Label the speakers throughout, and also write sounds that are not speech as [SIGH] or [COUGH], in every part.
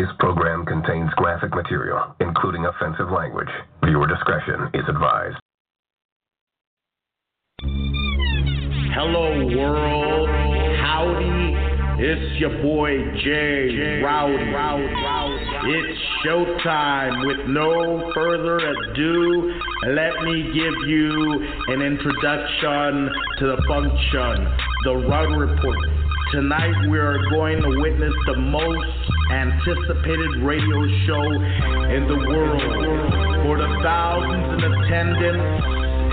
Speaker 1: This program contains graphic material, including offensive language. Viewer discretion is advised.
Speaker 2: Hello, world. Howdy. It's your boy Jay Rowdy. It's showtime. With no further ado, let me give you an introduction to the function, the Rowdy Report. Tonight we are going to witness the most anticipated radio show in the world. For the thousands in attendance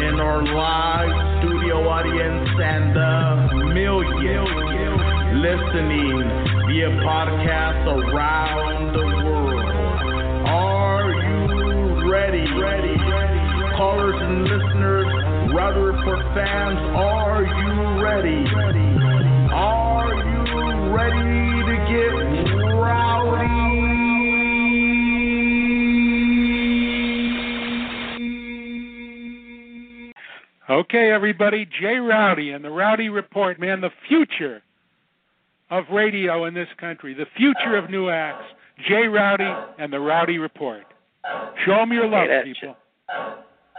Speaker 2: in our live studio audience and the millions listening via podcast around the world. Are you ready? Ready? Callers and listeners, Report fans, are you ready? Are ready to get rowdy?
Speaker 3: Okay, everybody, Jay Rowdy and the Rowdy Report, man, the future of radio in this country, the future of new acts, Jay Rowdy and the Rowdy Report. Show them your love,
Speaker 4: that
Speaker 3: people.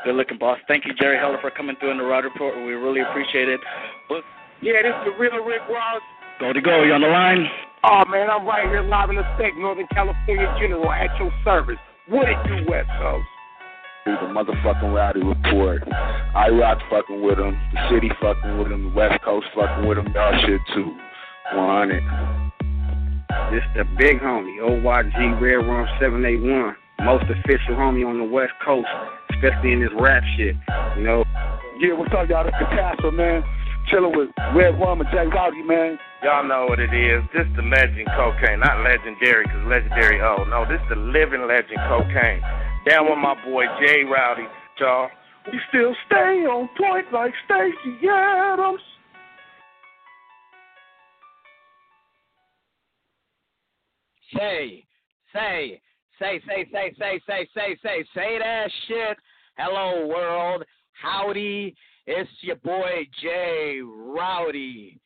Speaker 4: Good looking, boss. Thank you, Jerry Heller, for coming through in the Rowdy Report. We really appreciate it. But
Speaker 5: Yeah, this is the real Rick Ross.
Speaker 4: Go to go. You on the line?
Speaker 5: Oh man, I'm right here live in effect, Northern California General, at your service. What it do, West Coast?
Speaker 6: the motherfucking Rowdy Report. I rock fucking with them. The city fucking with them. The West Coast fucking with them. Y'all shit too. 100.
Speaker 5: This the big homie, OYG Red Rum 781. Most official homie on the West Coast, especially in this rap shit. You know,
Speaker 6: Yeah, what's up, y'all? This the Castle, man. Chilling with Red Rum and Jay Rowdy, man.
Speaker 7: Y'all know what it is. This the legend cocaine, not legendary, cause legendary. Oh no, this the living legend cocaine. Down with my boy Jay Rowdy, y'all. We still stay on point like Stacy Adams.
Speaker 8: Say, say, say, say, say, say, say, say, say, say that shit. Hello, world. Howdy. It's your boy Jay Rowdy,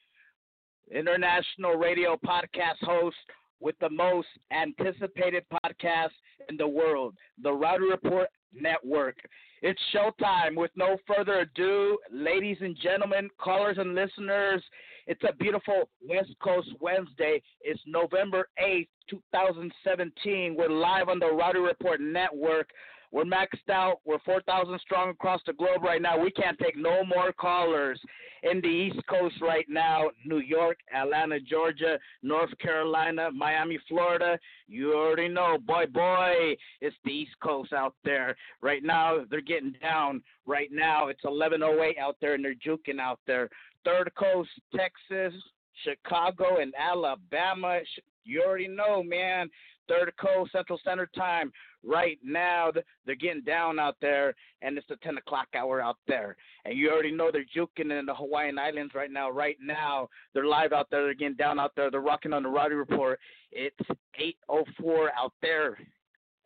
Speaker 8: international radio podcast host with the most anticipated podcast in the world, the Rowdy Report Network. It's showtime. With no further ado, ladies and gentlemen, callers and listeners, it's a beautiful West Coast Wednesday. It's November 8th, 2017. We're live on the Rowdy Report Network. We're maxed out. We're 4,000 strong across the globe right now. We can't take no more callers in the East Coast right now New York, Atlanta, Georgia, North Carolina, Miami, Florida. You already know, boy, boy, it's the East Coast out there. Right now, they're getting down. Right now, it's 11:08 out there, and they're juking out there. Third Coast, Texas, Chicago, and Alabama. You already know, man. Third Coast, Central Standard Time. Right now, they're getting down out there, and it's the 10 o'clock hour out there. And you already know they're juking in the Hawaiian Islands right now. Right now, they're live out there. They're getting down out there. They're rocking on the Rowdy Report. It's 8:04 out there.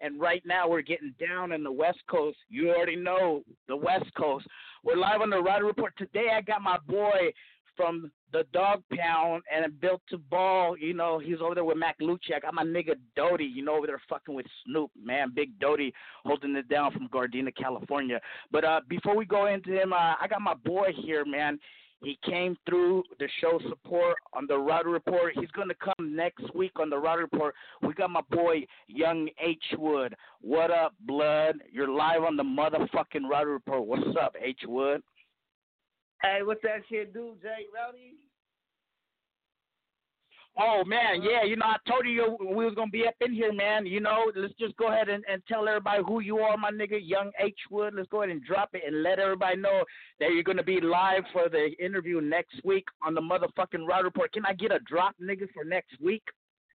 Speaker 8: And right now we're getting down in the West Coast. You already know the West Coast. We're live on the Rowdy Report. Today I got my boy from the Dog Pound and Built to Ball. You know, he's over there with Mac Lucci. I got my nigga Doty, you know, over there fucking with Snoop, man. Big Doty holding it down from Gardena, California. But uh before we go into him, uh, I got my boy here, man. He came through the show support on the Rowdy Report. He's going to come next week on the Rowdy Report. We got my boy Young H Wood. What up, blood? You're live on the motherfucking Rowdy Report. What's up, H Wood?
Speaker 5: Hey, what's that shit do, Jay Rowdy?
Speaker 8: Oh man, yeah, you know I told you we was gonna be up in here, man. You know, let's just go ahead and, and tell everybody who you are, my nigga, Young H Wood. Let's go ahead and drop it and let everybody know that you're gonna be live for the interview next week on the motherfucking Rowdy Report. Can I get a drop, nigga, for next week?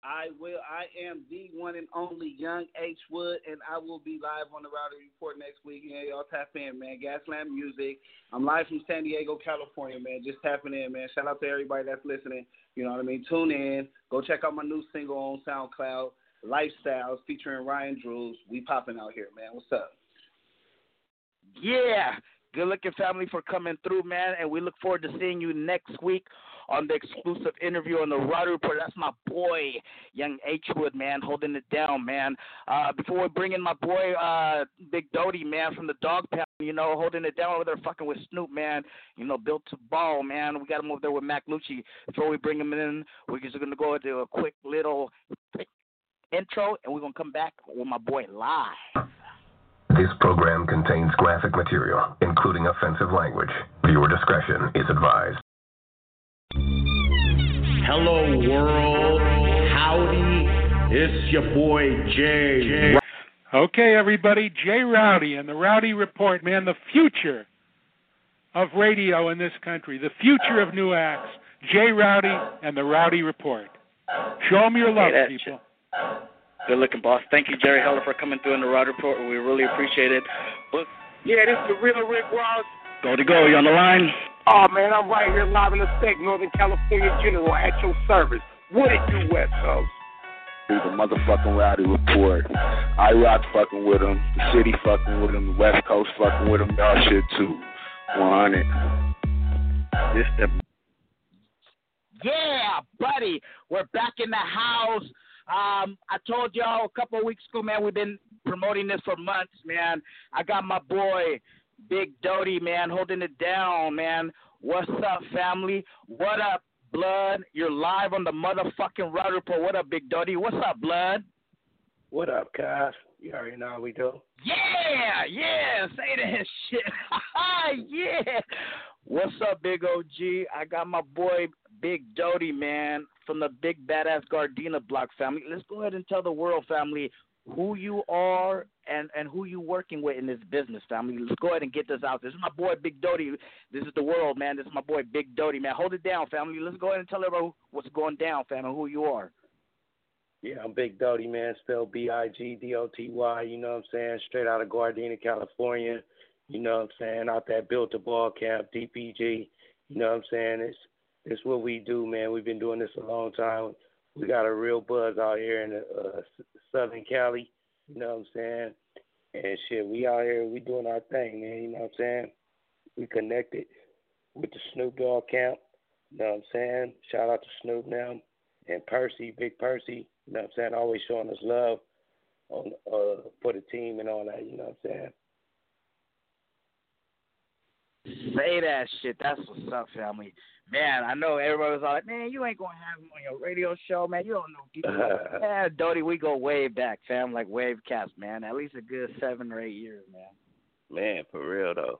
Speaker 5: I will. I am the one and only Young H Wood, and I will be live on the Rowdy Report next week. Yeah, y'all tap in, man. Gaslamp Music. I'm live from San Diego, California, man. Just tapping in, man. Shout out to everybody that's listening. You know what I mean? Tune in. Go check out my new single on SoundCloud, Lifestyles, featuring Ryan Drews. We popping out here, man. What's up?
Speaker 8: Yeah. Good looking family for coming through, man, and we look forward to seeing you next week on the exclusive interview on the Rowdy Report. That's my boy, Young H Wood, man, holding it down, man. Uh, before we bring in my boy, uh, Big Doty, man, from the Dog Pound, you know, holding it down over there, fucking with Snoop, man. You know, built to ball, man. We got him over there with Mac Lucci. Before we bring him in, we're just gonna go do a quick little intro, and we're gonna come back with my boy live.
Speaker 1: This program contains graphic material, including offensive language. Viewer discretion is advised.
Speaker 2: Hello, world. Howdy. It's your boy, Jay.
Speaker 3: Okay, everybody, Jay Rowdy and the Rowdy Report, man, the future of radio in this country, the future of new acts. Jay Rowdy and the Rowdy Report. Show them your love,
Speaker 4: that
Speaker 3: people.
Speaker 4: Good looking, boss. Thank you, Jerry Heller, for coming through in the Rowdy Report. We really appreciate it. But
Speaker 7: Yeah, this is the real Rick Ross.
Speaker 4: go to go. You on the line?
Speaker 7: Oh man, I'm right here live in effect, Northern California General, at your service. What it do, West Coast?
Speaker 6: the motherfucking Rowdy Report. I rock fucking with them. The city fucking with them. The West Coast fucking with them. Y'all shit too. 100.
Speaker 4: This the
Speaker 8: Yeah, buddy, we're back in the house. Um, I told y'all a couple of weeks ago, man. We've been promoting this for months, man. I got my boy Big Doty, man, holding it down, man. What's up, family? What up, Blood? You're live on the motherfucking Rowdy Report. What up, Big Doty? What's up, Blood?
Speaker 9: What up, guys? You already know how we do.
Speaker 8: Yeah, yeah, say that [LAUGHS] shit. [LAUGHS] yeah. What's up, Big OG? I got my boy Big Doty, man, from the Big Badass Gardena Block family. Let's go ahead and tell the world, family, who you are and and who you working with in this business, family. Let's go ahead and get this out. This is my boy Big Doty. This is the world, man. This is my boy Big Doty, man. Hold it down, family. Let's go ahead and tell everybody what's going down, family, who you are.
Speaker 9: Yeah, I'm Big Doty, man. Spelled B I G D O T Y. You know what I'm saying? Straight out of Gardena, California. You know what I'm saying? Out that built to ball camp, DPG. You know what I'm saying? It's it's what we do, man. We've been doing this a long time. We got a real buzz out here in the uh, Southern Cali. You know what I'm saying? And shit, we out here, we doing our thing, man. You know what I'm saying? We connected with the Snoop Dogg camp. You know what I'm saying? Shout out to Snoop now and Percy, Big Percy. You know what I'm saying? Always showing us love on uh for the team and all that. You know what I'm saying?
Speaker 8: Say that shit. That's what's up, family. Man, I know everybody was all like, man, you ain't going to have him on your radio show, man. You don't know [LAUGHS] people. yeah, Doty, we go way back, fam, like wave man. At least a good seven or eight years, man.
Speaker 9: Man, for real though.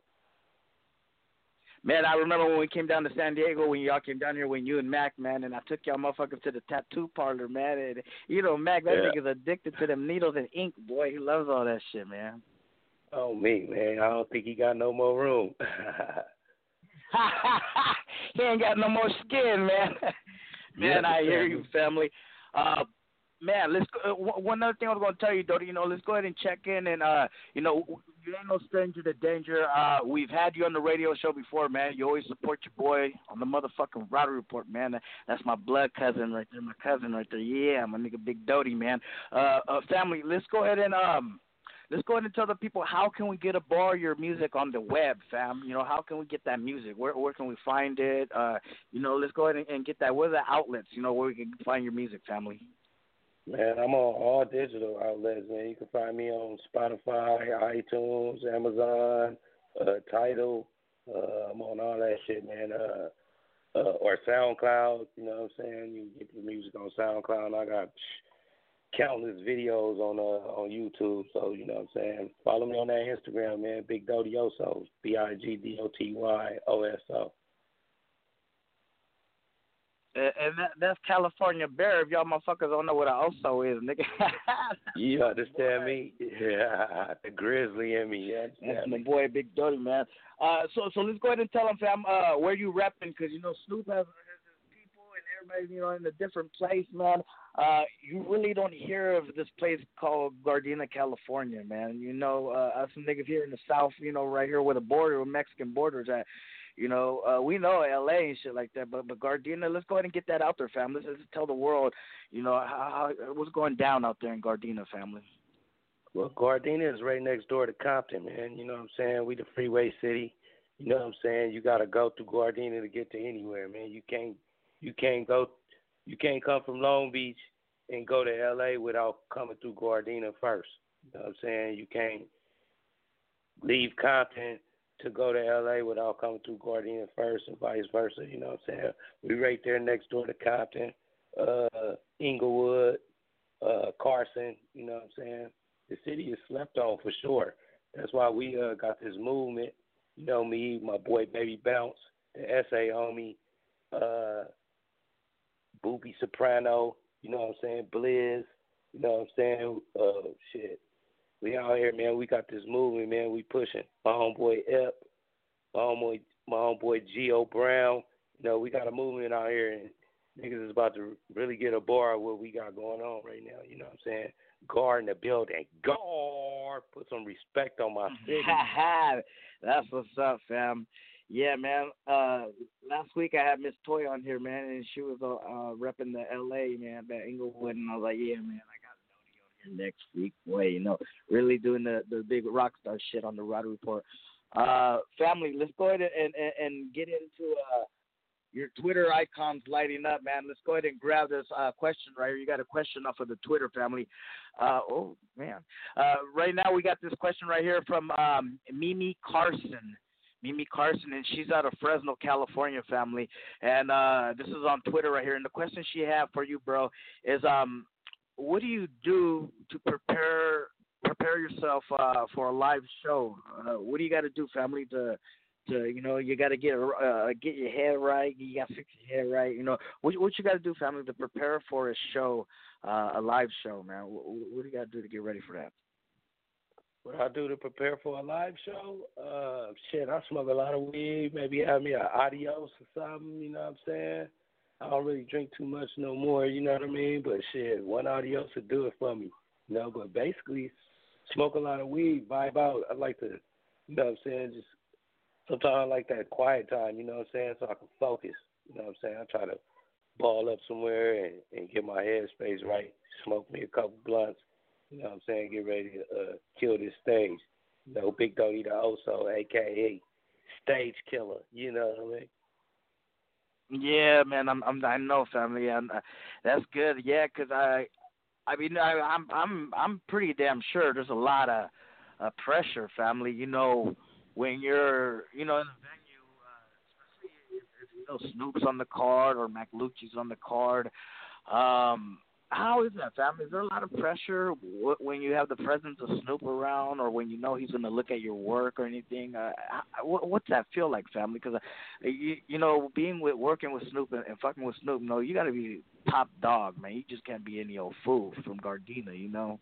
Speaker 8: Man, I remember when we came down to San Diego, when y'all came down here, when you and Mac, man, and I took y'all motherfuckers to the tattoo parlor, man. And, you know, Mac, that
Speaker 9: Yeah.
Speaker 8: nigga's addicted to them needles and ink, boy. He loves all that shit, man.
Speaker 9: Oh me, man. I don't think he got no more room. [LAUGHS] [LAUGHS]
Speaker 8: he ain't got no more skin, man. man,
Speaker 9: Yeah,
Speaker 8: I hear you, family. Uh, man, let's go. Uh, one one other thing I was going to tell you, Doty. You know, let's go ahead and check in, and uh, you know, you ain't no stranger to danger. Uh, we've had you on the radio show before, man. You always support your boy on the motherfucking Rowdy Report, man. That's my blood cousin right there, my cousin right there. Yeah, my nigga Big Doty, man. Uh, uh, family, let's go ahead and um. Let's go ahead and tell the people how can we get a bar your music on the web, fam. You know, how can we get that music? Where where can we find it? Uh, you know, let's go ahead and, and get that. What are the outlets? You know, where we can find your music, family.
Speaker 9: man, I'm on all digital outlets, man. You can find me on Spotify, iTunes, Amazon, uh Tidal. Uh, I'm on all that shit, man. Uh, uh, or SoundCloud. You know what I'm saying? You can get the music on SoundCloud. I got countless videos on uh on YouTube. So you know what I'm saying. Follow me on that Instagram, man. Big Dodioso, B I G D O T Y O S O.
Speaker 8: And that, that's California Bear. If y'all motherfuckers don't know what an oso is, nigga. [LAUGHS]
Speaker 9: You understand me? Yeah, the grizzly in me.
Speaker 8: That's my
Speaker 9: me?
Speaker 8: boy Big Doty man. Uh, so so let's go ahead and tell them, fam, uh, where you repping, because you know Snoop has, has his people and everybody, you know, in a different place, man. Uh, you really don't hear of this place called Gardena, California, man. You know, uh, us niggas here in the South, you know, right here where the border, where Mexican borders at. You know, uh, we know L.A. and shit like that, but but Gardena, let's go ahead and get that out there, fam. Let's, let's tell the world, you know, how, how what's going down out there in Gardena, family.
Speaker 9: Well, Gardena is right next door to Compton, man. You know what I'm saying? We the freeway city. You know what I'm saying? You got to go through Gardena to get to anywhere, man. You can't you can't go, you can't come from Long Beach and go to L.A. without coming through Gardena first. You know what I'm saying? You can't leave Compton to go to LA without coming through Gardena first and vice versa, you know what I'm saying? We right there next door to Compton, uh Inglewood, uh Carson, you know what I'm saying? The city is slept on for sure. That's why we uh got this movement. You know me, my boy Baby Bounce, the SA homie, uh Booby Soprano, you know what I'm saying, Blizz, you know what I'm saying? Uh shit. We out here, man. We got this movement, man. We pushing. My homeboy Ep, my homeboy, my homeboy Geo Brown. You know, we got a movement out here, and niggas is about to really get a bar of what we got going on right now. You know what I'm saying? Guard in the building. Guard. Put some respect on my [LAUGHS] city.
Speaker 8: That's what's up, fam. Yeah, man. Uh, last week I had Miss Toy on here, man, and she was uh, uh repping the L.A. man, that Inglewood, and I was like, yeah, man, I got Doty on here next week. Boy, you know, really doing the the big rock star shit on the Rowdy Report. Uh, family, let's go ahead and and, and get into uh your Twitter icons lighting up, man. Let's go ahead and grab this uh, question right here. You got a question off of the Twitter family. Uh, oh man, uh, right now we got this question right here from um, Mimi Carson. Mimi Carson, and she's out of Fresno, California, family. And uh, this is on Twitter right here. And the question she had for you, bro, is um, what do you do to prepare prepare yourself uh, for a live show? Uh, what do you got to do, family, to to you know you got to get uh, get your hair right, you got to fix your hair right. You know what what you got to do, family, to prepare for a show, uh, a live show, man. What, what do you got to do to get ready for that?
Speaker 9: What I do to prepare for a live show? Uh, shit, I smoke a lot of weed. Maybe have me an adios or something. You know what I'm saying? I don't really drink too much no more, you know what I mean? But shit, one adios would do it for me. You know, but basically smoke a lot of weed, vibe out. I like to you know what I'm saying, just sometimes I like that quiet time, you know what I'm saying, so I can focus. You know what I'm saying? I try to ball up somewhere and, and get my headspace right, smoke me a couple blunts, you know what I'm saying, get ready to uh, kill this stage. You know, Big Doggy Oso, aka Stage Killer, you know what I mean?
Speaker 8: Yeah, man, I'm, I'm I know, family. I'm, uh, that's good. Yeah, 'cause I, I mean, I, I'm, I'm, I'm pretty damn sure there's a lot of uh, pressure, family. You know, when you're, you know, in the venue, uh, especially if, Snoop's on the card or Mac Lucci's on the card. Um, how is that, family? Is there a lot of pressure when you have the presence of Snoop around, or when you know he's going to look at your work or anything? Uh, what's that feel like, family? Because uh, you, you know, being with working with Snoop and, and fucking with Snoop, no, you got to be top dog, man. You just can't be any old fool from Gardena, you know.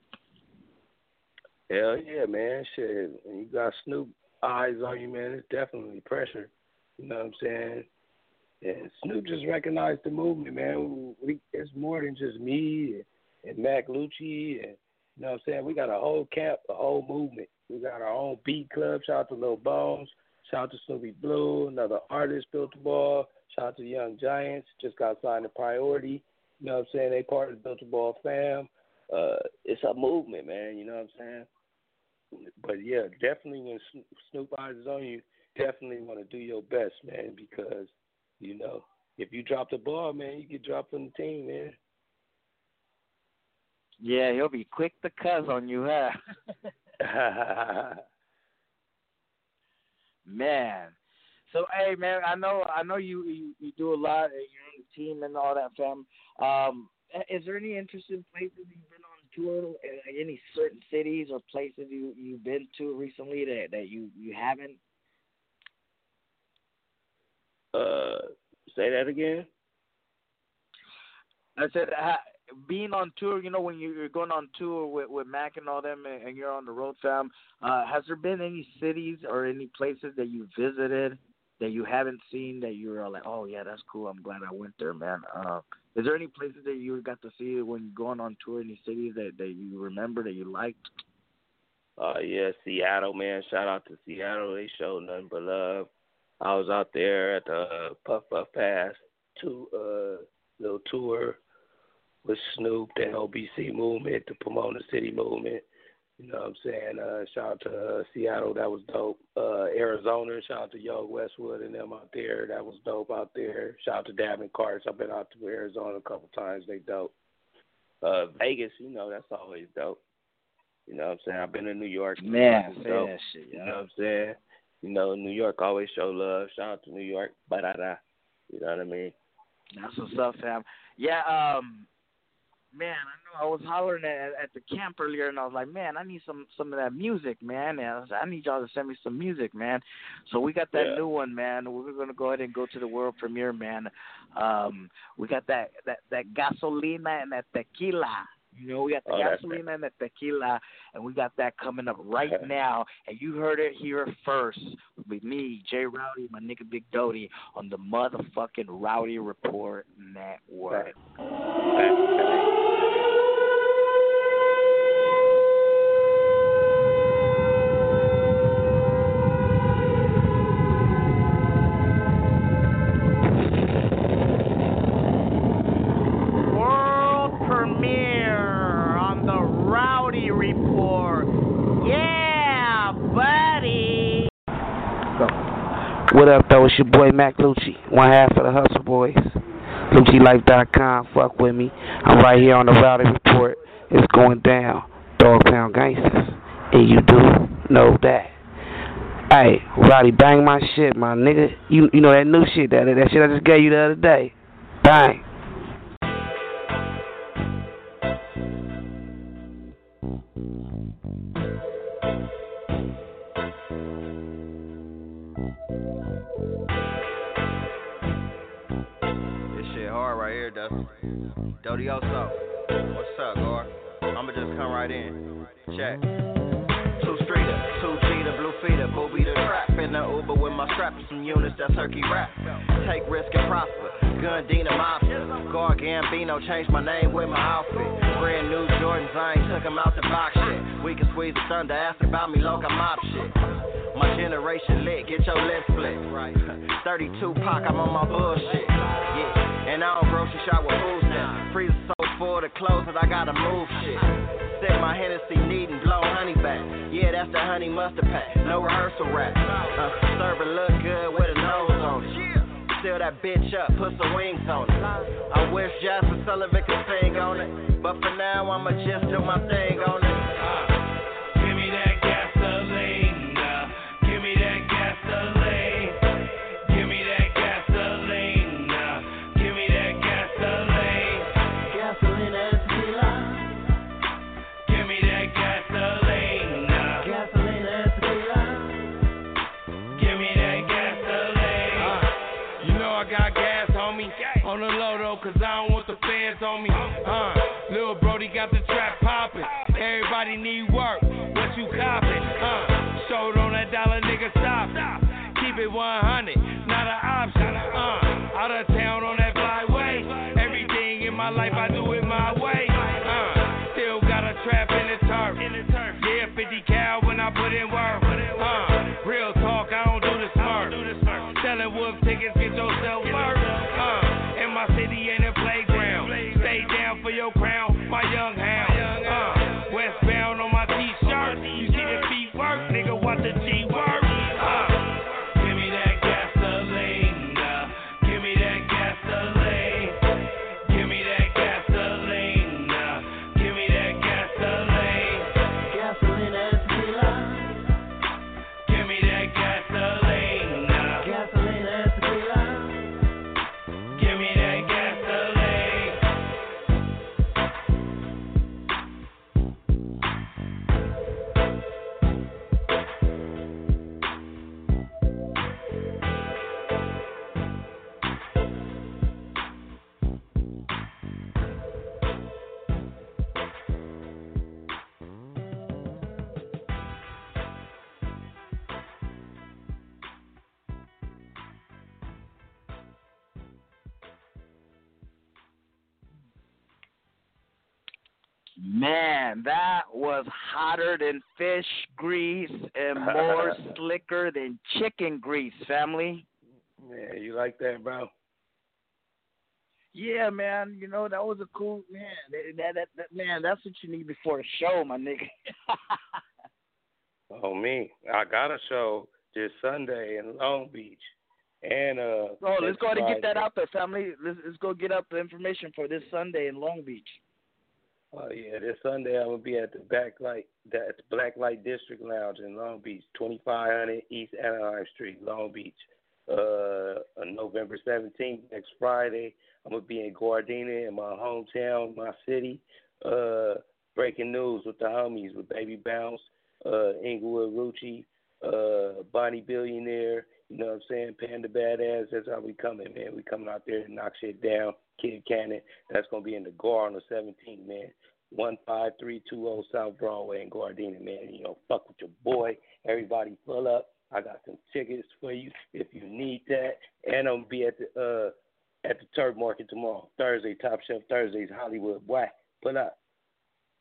Speaker 9: Hell yeah, man. Shit, when you got Snoop eyes on you, man, it's definitely pressure. You know what I'm saying? And Snoop just recognized the movement, man. We, it's more than just me and, and Mac Lucci, and you know what I'm saying. We got a whole camp, a whole movement. We got our own beat club. Shout out to Lil Bones. Shout out to Snoopy Blue, another artist built the ball. Shout out to Young Giants, just got signed to Priority. You know what I'm saying? They part of the Built the Ball fam. Uh, it's a movement, man. You know what I'm saying? But yeah, definitely when Snoop eyes is on you, definitely want to do your best, man, because you know, if you drop the ball, man, you get dropped from the team, man.
Speaker 8: Yeah, he'll be quick to cuss on you, huh? [LAUGHS] man. So hey man, I know I know you you, you do a lot and you're on the team and all that fam. Um is there any interesting places you've been on tour? Any certain cities or places you you've been to recently that that you you haven't
Speaker 9: uh, say that again.
Speaker 8: I said, being on tour, you know, when you're going on tour with with Mac and all them, and you're on the road, fam. Uh, has there been any cities or any places that you visited that you haven't seen that you were like, oh yeah, that's cool. I'm glad I went there, man. Uh, is there any places that you got to see when going on tour? Any cities that that you remember that you liked?
Speaker 9: Uh, yeah, Seattle, man. Shout out to Seattle. They showed nothing but love. I was out there at the uh, Puff Puff Pass to uh little tour with Snoop, the LBC movement, the Pomona City movement. You know what I'm saying? Uh, shout out to uh, Seattle, that was dope. Uh, Arizona, shout out to Young Westwood and them out there, that was dope out there. Shout out to Davin Carts, I've been out to Arizona a couple times, they dope. Uh, Vegas, you know, that's always dope. You know what I'm saying? I've been to New York.
Speaker 8: Man,
Speaker 9: dope.
Speaker 8: that shit,
Speaker 9: You know what I'm saying? You know, New York always show love. Shout out to New York. Ba da da. You know what I mean?
Speaker 8: That's what's up, fam. Yeah, um, man, I know I was hollering at, at the camp earlier, and I was like, man, I need some some of that music, man. And I, was I need y'all to send me some music, man. So we got that
Speaker 9: Yeah.
Speaker 8: new one, man. We're gonna go ahead and go to the world premiere, man. Um, we got that that that gasolina and that tequila. You know, we got the
Speaker 9: Oh, that's
Speaker 8: gasolina and the tequila, and we got that coming up right now. And you heard it here first with me, Jay Rowdy, my nigga Big Doty, on the motherfucking Rowdy Report Network. World premiere on the Rowdy Report. Yeah, buddy.
Speaker 10: What up, though? It's your boy Mac Lucci, one half of the Hustle Boys. LucciLife.com, fuck with me. I'm right here on the Rowdy Report. It's going down. Dog Pound Gangsters. And you do know that. Hey, Rowdy, bang my shit, my nigga. You you know that new shit, that that shit I just gave you the other day. Bang.
Speaker 11: Dodioso. What's up, Gar? I'ma just come right in. Check. Two streeter, two cheater, blue feeder, booby the trap in the Uber with my strap some units that's turkey rap. Take risk and prosper. Gun Dina Mafia. Gar Gambino changed my name with my outfit. Brand new Jordans, I ain't took 'em out the box shit. We can squeeze the thunder, ask about me, loca mop shit. My generation lit, get your lip split. Right. [LAUGHS] 32 Pac, I'm on my bullshit. Yeah. And I don't grocery shop with food stamps. Freezer so full of clothes that I gotta move shit. Set my Hennessy neat and blow honey back. Yeah, that's the honey mustard pack. No rehearsal rap. Uh, serve it look good with a nose on it. Seal that bitch up, put some wings on it. I wish Jazmine Sullivan could sing on it. But for now, I'ma just do my thing on it.
Speaker 12: Cause I don't want the fans on me. Uh, little Brody got the trap
Speaker 8: Man, that was hotter than fish grease and [LAUGHS] more slicker than chicken grease, family.
Speaker 9: Man, you like that, bro?
Speaker 8: Yeah, man. You know that was a cool man. That, that, that, man. That's what you need before a show, my nigga. [LAUGHS]
Speaker 9: Oh me, I got a show this Sunday in Long Beach, and uh.
Speaker 8: Oh, let's go ahead and get that out there, family. Let's, let's go get out the information for this Sunday in Long Beach.
Speaker 9: Oh yeah, this Sunday I'm gonna be at the Backlight, that's Blacklight District Lounge in Long Beach, 2500 East Anaheim Street, Long Beach. Uh, on November 17th, next Friday, I'm gonna be in Gardena, in my hometown, my city. Uh, breaking news with the homies, with Baby Bounce, uh, Inglewood Rucci, uh, Bonnie Billionaire. You know what I'm saying? Panda Badass. That's how we coming, man. We coming out there to knock shit down. Kid Cannon. That's gonna be in the Gar on the 17th, man. One five three two zero South Broadway in Gardena, man. You know, fuck with your boy. Everybody pull up. I got some tickets for you if you need that. And I'm be at the uh at the Turf Market tomorrow. Thursday, Top Shelf Thursdays, Hollywood. Why? Pull up.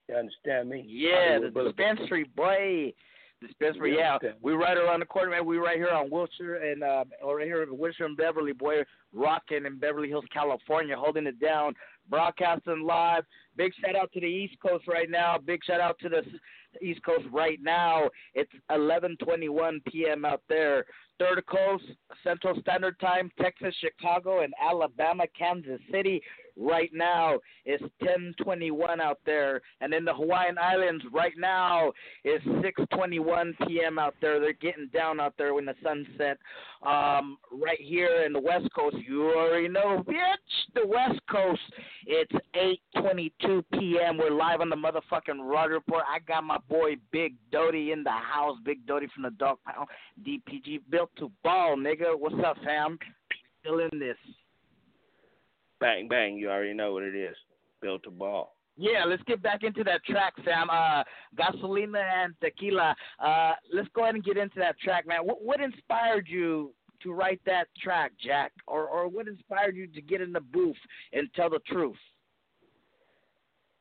Speaker 9: You understand me?
Speaker 8: Yeah,
Speaker 9: Hollywood
Speaker 8: the
Speaker 9: Boulevard.
Speaker 8: dispensary, boy. Dispensary, yeah.
Speaker 9: Yeah.
Speaker 8: We right around the corner, man. We right here on Wilshire and uh, or right here in Wilshire and Beverly, boy. Rocking in Beverly Hills, California, holding it down, broadcasting live. Big shout out to the East Coast right now. Big shout out to the East Coast right now. It's 11:21 p.m. out there. Third Coast, Central Standard Time, Texas, Chicago, and Alabama, Kansas City. Right now, it's 10:21 out there, and in the Hawaiian Islands right now it's 6:21 p.m. out there. They're getting down out there when the sunset. Um, right here in the West Coast, you already know, bitch. The West Coast, it's 8:22 p.m. We're live on the motherfucking Rowdy Report. I got my boy Big Doty in the house. Big Doty from the Dog Pound. DPG built to ball, nigga. What's up, fam? Still in this.
Speaker 9: Bang bang, you already know what it is. Built a ball.
Speaker 8: Yeah, let's get back into that track, Sam. Uh, Gasolina and Tequila. Uh, let's go ahead and get into that track, man. What, what inspired you to write that track, Jack? Or, or what inspired you to get in the booth and tell the truth?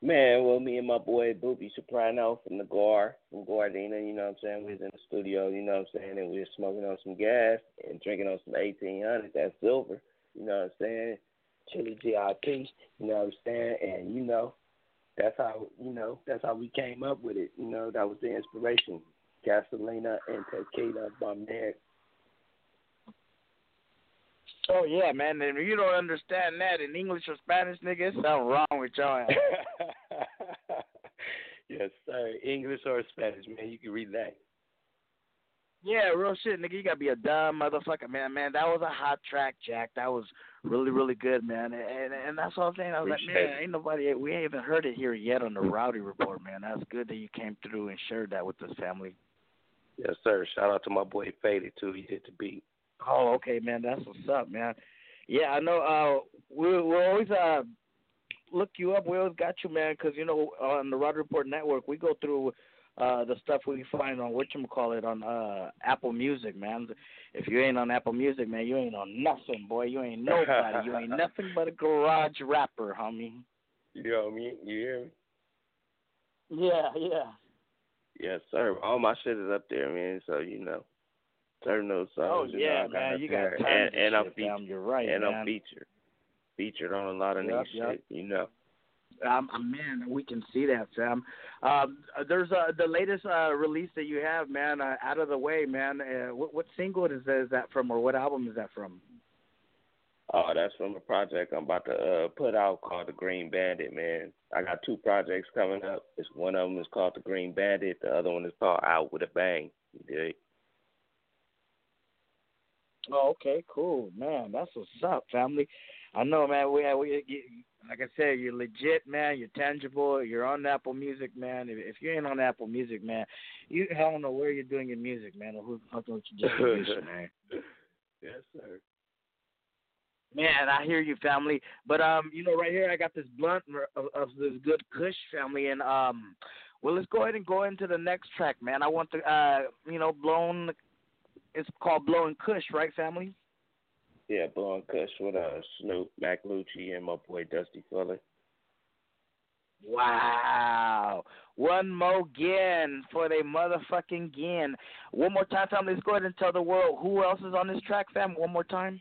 Speaker 9: Man, well, me and my boy Booby Soprano from the Gar, from Gardena, you know what I'm saying? We was in the studio, you know what I'm saying? And we was smoking on some gas and drinking on some 1800, that silver, you know what I'm saying? Chili GIP, you know what I'm saying? And, you know, that's how, you know, that's how we came up with it. You know, that was the inspiration. Gasolina and tequila by man.
Speaker 8: Oh yeah, man. And if you don't understand that in English or Spanish, nigga, it's something wrong with y'all. [LAUGHS] [LAUGHS]
Speaker 9: yes, sir. English or Spanish, man. You can read that.
Speaker 8: Yeah, real shit, nigga. You gotta be a dumb motherfucker, man. Man, that was a hot track, Jack. That was really, really good, man. And and that's what I'm saying. I was like, man,
Speaker 9: it.
Speaker 8: ain't nobody. We ain't even heard it here yet on the Rowdy Report, man. That's good that you came through and shared that with us, family.
Speaker 9: Yes, sir. Shout out to my boy Faded, too. He hit the beat.
Speaker 8: Oh, okay, man. That's what's up, man. Yeah, I know. Uh, we we always uh look you up. We always got you, man, 'cause you know on the Rowdy Report Network we go through uh the stuff we find on what you call it on uh Apple Music, man. If you ain't on Apple Music, man, you ain't on nothing, boy. You ain't nobody. you ain't [LAUGHS] nothing but a garage rapper, homie.
Speaker 9: You know what I mean? You hear me?
Speaker 8: Yeah, yeah.
Speaker 9: Yes, sir. All my shit is up there, man. So you know, certain those songs.
Speaker 8: Oh
Speaker 9: you
Speaker 8: yeah,
Speaker 9: know, I got
Speaker 8: man. You got
Speaker 9: and, and I'm featured.
Speaker 8: fam. You're right,
Speaker 9: and
Speaker 8: man.
Speaker 9: I'm featured. Featured on a lot of
Speaker 8: Yep,
Speaker 9: niggas
Speaker 8: yep.
Speaker 9: shit. You know.
Speaker 8: Um, man, we can see that, Sam. Um, there's uh, the latest uh, release that you have, man. Uh, out of the way, man. Uh, what, what single is, is that from, or what album is that from?
Speaker 9: Oh, that's from a project I'm about to uh, put out called The Green Bandit, man. I got two projects coming up. It's one of them is called The Green Bandit. The other one is called Out with a Bang.
Speaker 8: Oh, okay, cool, man. That's what's up, family. I know, man. We, we, you, like I said, you're legit, man. You're tangible. You're on Apple Music, man. If, if you ain't on Apple Music, man, you I don't know where you're doing your music, man, or who's helping with your distribution, [LAUGHS] man.
Speaker 9: Yes, sir.
Speaker 8: Man, I hear you, family. But um, you know, right here I got this blunt of, of this good Kush family, and um, well, let's go ahead and go into the next track, man. I want to, uh, you know, blown. It's called Blowing Kush, right, family?
Speaker 9: Yeah, Blowing Kush with uh, Snoop, Mac Lucci, and my boy Dusty Fuller.
Speaker 8: Wow. One more again for the motherfucking again. One more time, family. Let's go ahead and tell the world who else is on this track, fam. One more time.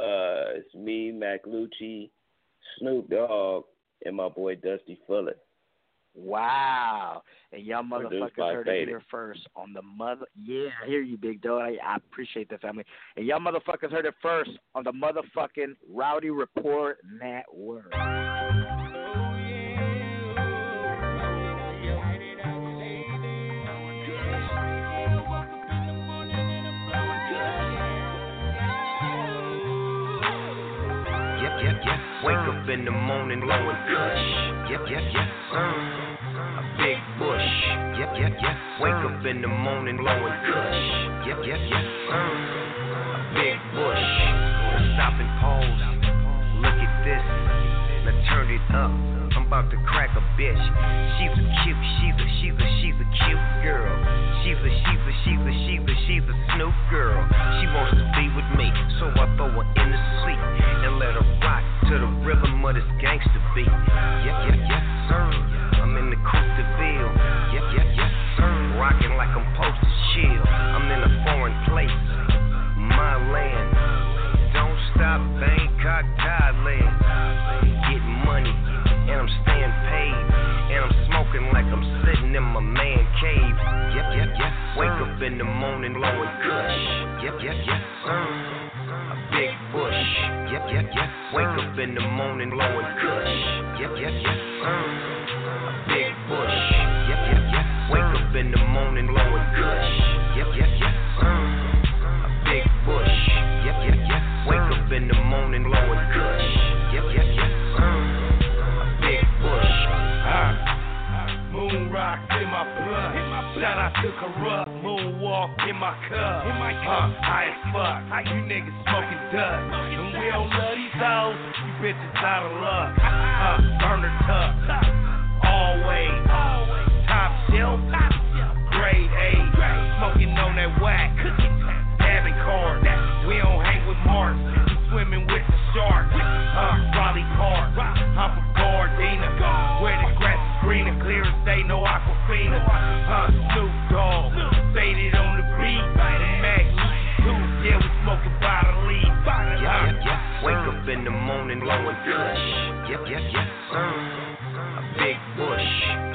Speaker 9: Uh, it's me, Mac Lucci, Snoop Dogg, and my boy Dusty Fuller.
Speaker 8: Wow. And y'all motherfuckers heard
Speaker 9: Faded.
Speaker 8: it here first on the mother. Yeah, I hear you, big dog. I, I appreciate the family. And y'all motherfuckers heard it first on the motherfucking Rowdy Report Network.
Speaker 13: Wake up in the morning blowing kush. Yep, yep, yep. Uh, a big bush. Yep, yep, yep. Wake up in the morning blowing kush. Yep, yep, yep. Uh, a big bush. Stop and pause. Look at this. Now turn it up. I'm about to crack a bitch. She's a cute, she's a, she's a, she's a cute girl. She's a, she's a, she's a, she's a, she's a Snoop girl. She wants to be with me, so I throw her in the seat and let her rock to the rhythm of this gangster beat. Yep, yep, yes, sir. I'm in the Coupe de Ville. Yep, yep, yes, sir. Rocking like I'm supposed to chill. I'm in a foreign place, my land. Don't stop, Bangkok, Thailand. Getting money, and I'm staying paid. And I'm smoking like I'm sitting in my man cave. Yep, yep, yes. Wake up in the morning blowing kush. Yep, yep, yes, sir. Yep, yes. Wake up in the morning blowing kush. Yep, yes, sir. A big bush. Yep, yep, yes. Wake up in the morning blowing kush. Yep, yes, sir. A big bush. Yep, yep, yes. Wake up in the morning blowing
Speaker 14: rock in my blood. Shout out to Corrupt. Moonwalk in my cup. Uh, high as fuck. How You niggas smoking dust. And we don't love these hoes. You bitches out of luck. Uh, burner tough. Always. Top shelf. Grade A. Smoking on that whack. Dabbing card.
Speaker 13: Blowing kush. Yep, yep, yes, sir. A big bush.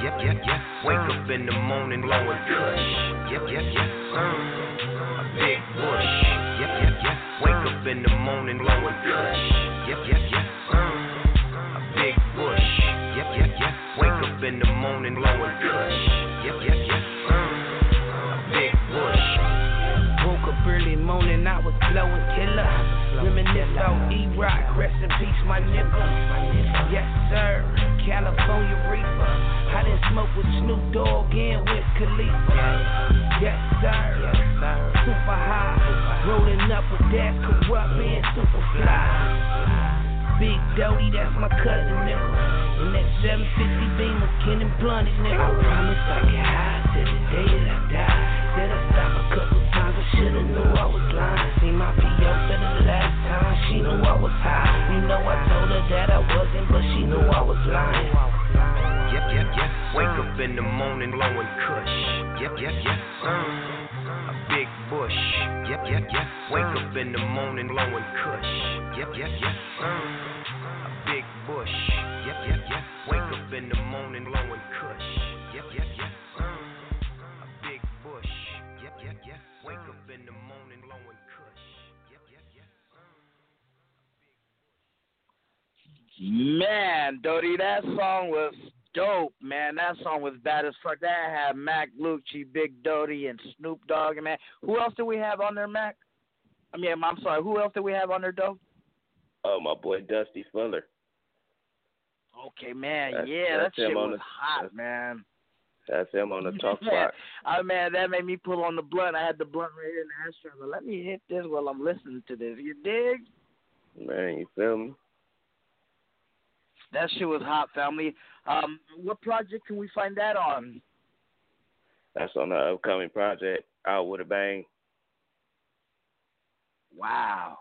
Speaker 13: Yep, yep, yes. Wake up in the morning blowing kush. Yep, yep, yes, sir. A big bush. Yep, yep, yes. Wake up in the morning blowing kush. Yep, yep, yes, sir. A big bush. Yep, yep, yes. Wake up in the morning blowing kush. Yep, yep, yes, sir. A big bush.
Speaker 15: Woke up early morning, I was blowing killer. Reminisce on E-Rock, rest in peace, my nigga. Yes, sir. California Reaper. I done smoke with Snoop Dogg and with Khalifa. Yes, sir. Super high. Rolling up with that corrupt and super fly. Big Doty, that's my cousin, nigga. And that 750 beam and Blunted, nigga. I promise I get high till the day that I die. Said I stop a couple times, I shoulda knew I was lying. See my PO it the last time, she knew I was high. You know I told her that I wasn't, but she knew I was lying.
Speaker 13: Yep, yep, yep. Wake up in the morning blowing kush. Yep, yep, yes, sir. A big bush. Yep, yep, yep. Wake up in the morning blowing kush. Yep, yep, yes, sir. A big bush. Yep, yep, yep. Wake up in the morning blowing kush.
Speaker 8: Man, Doty, that song was dope, man. That song was bad as fuck. That had Mac Lucci, Big Doty, and Snoop Dogg, and man. Who else did we have on there, Mac? I mean, I'm sorry. Who else did we have on there, Dope?
Speaker 9: Oh, my boy Dusty Fuller.
Speaker 8: Okay, man.
Speaker 9: That's-
Speaker 8: yeah, that
Speaker 9: that's him
Speaker 8: shit
Speaker 9: on
Speaker 8: was
Speaker 9: the-
Speaker 8: hot, man.
Speaker 9: That's him on the [LAUGHS] talk box.
Speaker 8: I man, that made me pull on the blunt. I had the blunt right here in the ashtray. But let me hit this while I'm listening to this. You dig?
Speaker 9: Man, you feel me?
Speaker 8: That shit was hot, family. Um, what project can we find that on?
Speaker 9: That's on the upcoming project, Out With a Bang.
Speaker 8: Wow,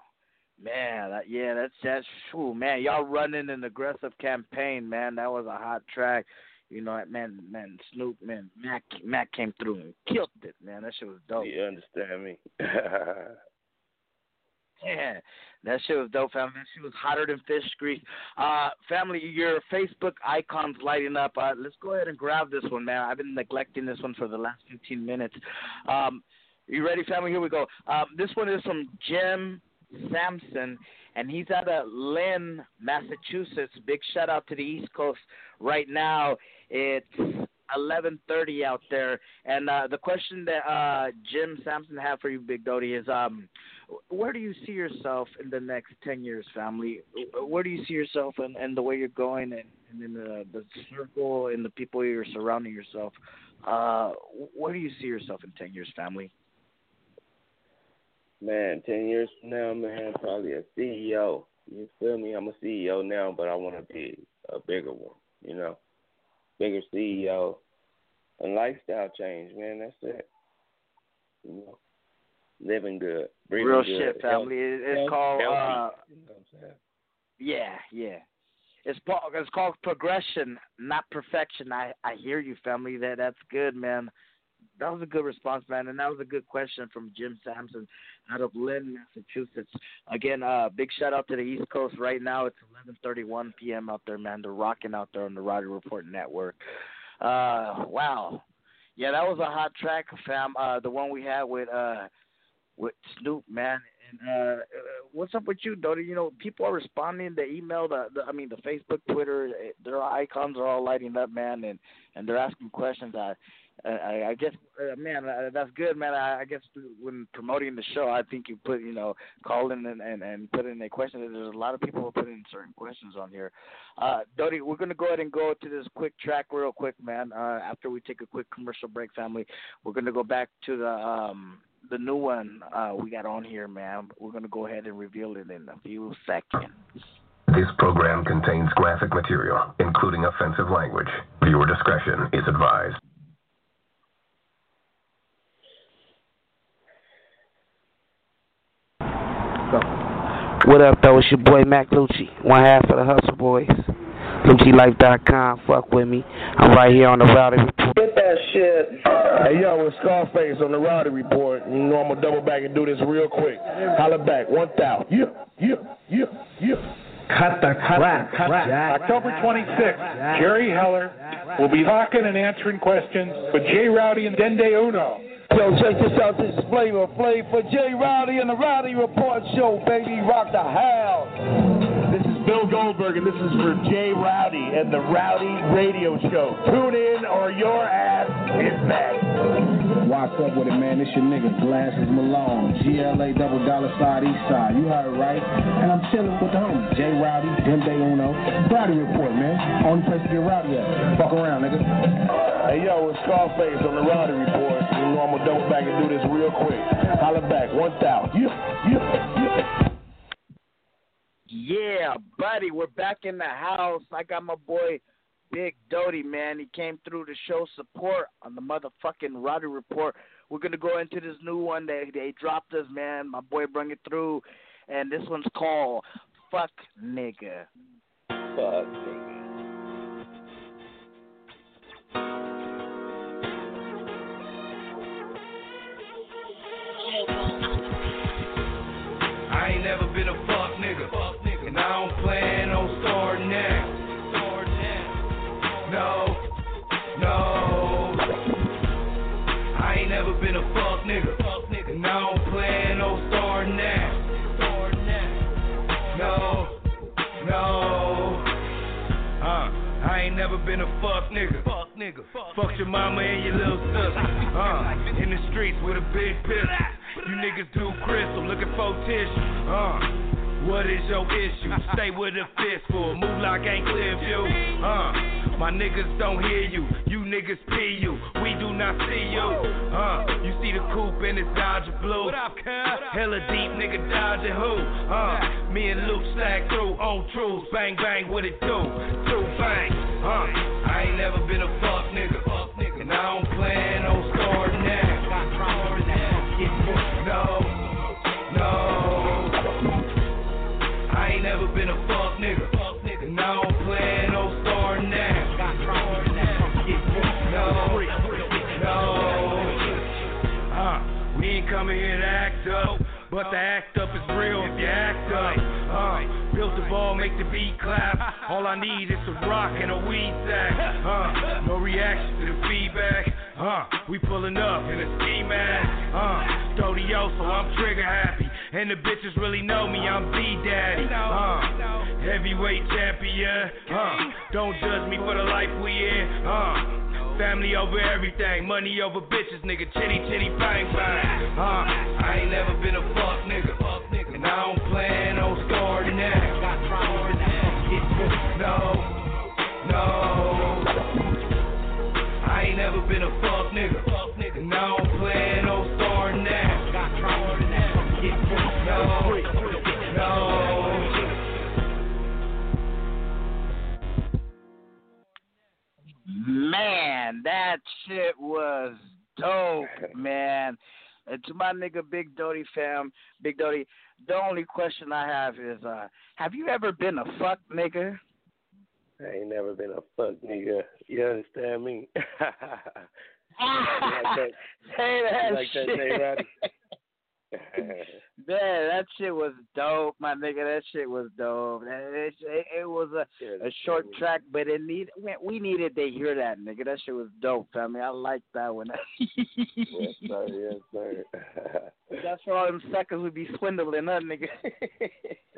Speaker 8: man, that, yeah, that's that's true, man. Y'all running an aggressive campaign, man. That was a hot track. You know, man, man, Snoop, man, Mac, Mac came through and killed it, man. That shit was dope.
Speaker 9: You understand me? [LAUGHS]
Speaker 8: Yeah, that shit was dope, family. Shit was hotter than fish grease. Uh, family, your Facebook icons lighting up. Uh, let's go ahead and grab this one, man. I've been neglecting this one for the last 15 minutes. Um, you ready, family? Here we go. Um, this one is from Jim Sampson, and he's out of Lynn, Massachusetts. Big shout out to the East Coast right now. It's 11:30 out there, and uh, the question that uh, Jim Sampson had for you, Big Doty, is um, where do you see yourself in the next 10 years, family? Where do you see yourself and, and the way you're going, and, and in the, the circle and the people you're surrounding yourself? Uh, where do you see yourself in 10 years, family?
Speaker 9: Man, ten years from now, man, probably a CEO. You feel me? I'm a CEO now, but I want to be a bigger one. You know, bigger CEO, and lifestyle change, man. That's it. You know, living good,
Speaker 8: Real
Speaker 9: good,
Speaker 8: shit, family. It- it's
Speaker 9: health-
Speaker 8: called
Speaker 9: healthy,
Speaker 8: uh,
Speaker 9: you know what I'm saying?
Speaker 8: yeah, yeah. It's called it's called progression, not perfection. I I hear you, family. That that's good, man. That was a good response, man, and that was a good question from Jim Sampson out of Lynn, Massachusetts. Again, uh, big shout out to the East Coast right now. It's 11:31 p.m. out there, man. They're rocking out there on the Rowdy Report Network. Uh, wow, yeah, that was a hot track, fam. Uh, the one we had with uh with Snoop, man. And uh, uh, what's up with you, Doty? You know, people are responding. The email, the, the I mean, the Facebook, Twitter, eh, their icons are all lighting up, man, and and they're asking questions. I, I, I guess, uh, man, uh, that's good, man. I, I guess when promoting the show, I think you put, you know, call in and and, and put in a question. There's a lot of people who put in certain questions on here. Uh, Doty, we're gonna go ahead and go to this quick track real quick, man. Uh, after we take a quick commercial break, family, we're gonna go back to the um the new one uh, we got on here, man. We're gonna go ahead and reveal it in a few seconds.
Speaker 1: This program contains graphic material, including offensive language. Viewer discretion is advised.
Speaker 10: What up, though? It's your boy Mac Lucci, one half of the Hustle Boys. LucciLife.com. Fuck with me. I'm right here on the Rowdy Report.
Speaker 16: Get that shit. Hey, yo, it's Scarface on the Rowdy Report. You know I'm going to double back and do this real quick. Holla back. 1,000. Yeah, yeah, yeah, yeah.
Speaker 3: Cut the crap. October 26th, Jerry Heller will be talking and answering questions with Jay Rowdy and Dende Uno.
Speaker 17: Yo, check this out. This is Flavor Flav for Jay Rowdy and the Rowdy Report Show, baby. Rock the house.
Speaker 16: This is Bill Goldberg, and this is for Jay Rowdy and the Rowdy Radio Show. Tune in, or your ass is back.
Speaker 18: What's up with it, man? It's your nigga, Glasses Malone. GLA double dollar side east side. You heard it right. And I'm chilling with the homie, Jay Rowdy, Dem Day Uno. Rowdy Report, man. Only place to get rowdy at. Fuck around, nigga.
Speaker 16: Hey, yo, it's Scarface on the Rowdy Report. You know I'm going to double back and do this real quick. Holla back. 1,000. Yeah, yeah, yeah.
Speaker 8: Yeah, buddy, we're back in the house. I got my boy Big Doty, man. He came through to show support on the motherfucking Rowdy Report. We're gonna go into this new one that they dropped us, man. My boy bring it through, and this one's called "Fuck Nigga."
Speaker 9: Fuck, nigga.
Speaker 12: I ain't never been a fuck nigga. Been a fuck nigga. Fuck nigga. Fuck your mama and your little sister. [LAUGHS] Uh, in the streets with a big pistol. You niggas do crystal, looking for tissue. Uh. What is your issue? Stay with a fistful, move like ain't clear view. Uh, my niggas don't hear you, you niggas pee you. We do not see you. Uh, you see the coupe and it's Dodger blue. What up, Hella deep, nigga dodging who? Uh, me and Luke stack through on truths, bang bang, what it do? True bang. Uh, I ain't never been a fuck nigga, and I don't plan on starting now. No, no. I ain't never been a fuck nigga. And I don't plan on starting now. No, no. Uh, we ain't coming here to act up, but the act up is real.
Speaker 14: The ball, make the beat clap. All I need is a rock and a weed sack. Uh, no reaction to the feedback. Uh, we pulling up in a ski mask. Uh, Stodioso, I'm trigger happy. And the bitches really know me, I'm D-Daddy. Uh, heavyweight champion. Uh, don't judge me for the life we in. Uh, Family over everything, money over bitches, nigga. Chitty chitty bang bang. Uh, I ain't never been a fuck nigga, and I don't plan No, no. I ain't never been a fuck nigga, and I don't plan on starting that. No, no.
Speaker 8: Man, that shit was dope, man. To my nigga Big Doty fam, Big Doty, the only question I have is, uh, have you ever been a fuck nigga?
Speaker 9: I ain't never been a fuck nigga. You understand me? [LAUGHS] like that? [LAUGHS]
Speaker 8: Say that
Speaker 9: like
Speaker 8: shit. [LAUGHS] Man, that shit was dope, my nigga. That shit was dope. It, it, it was a, a short track, but it need we- needed to hear that, nigga. That shit was dope, family. I like that one.
Speaker 9: yes, sir. Yes, sir.
Speaker 8: That's for all them suckers who be swindling, huh, nigga?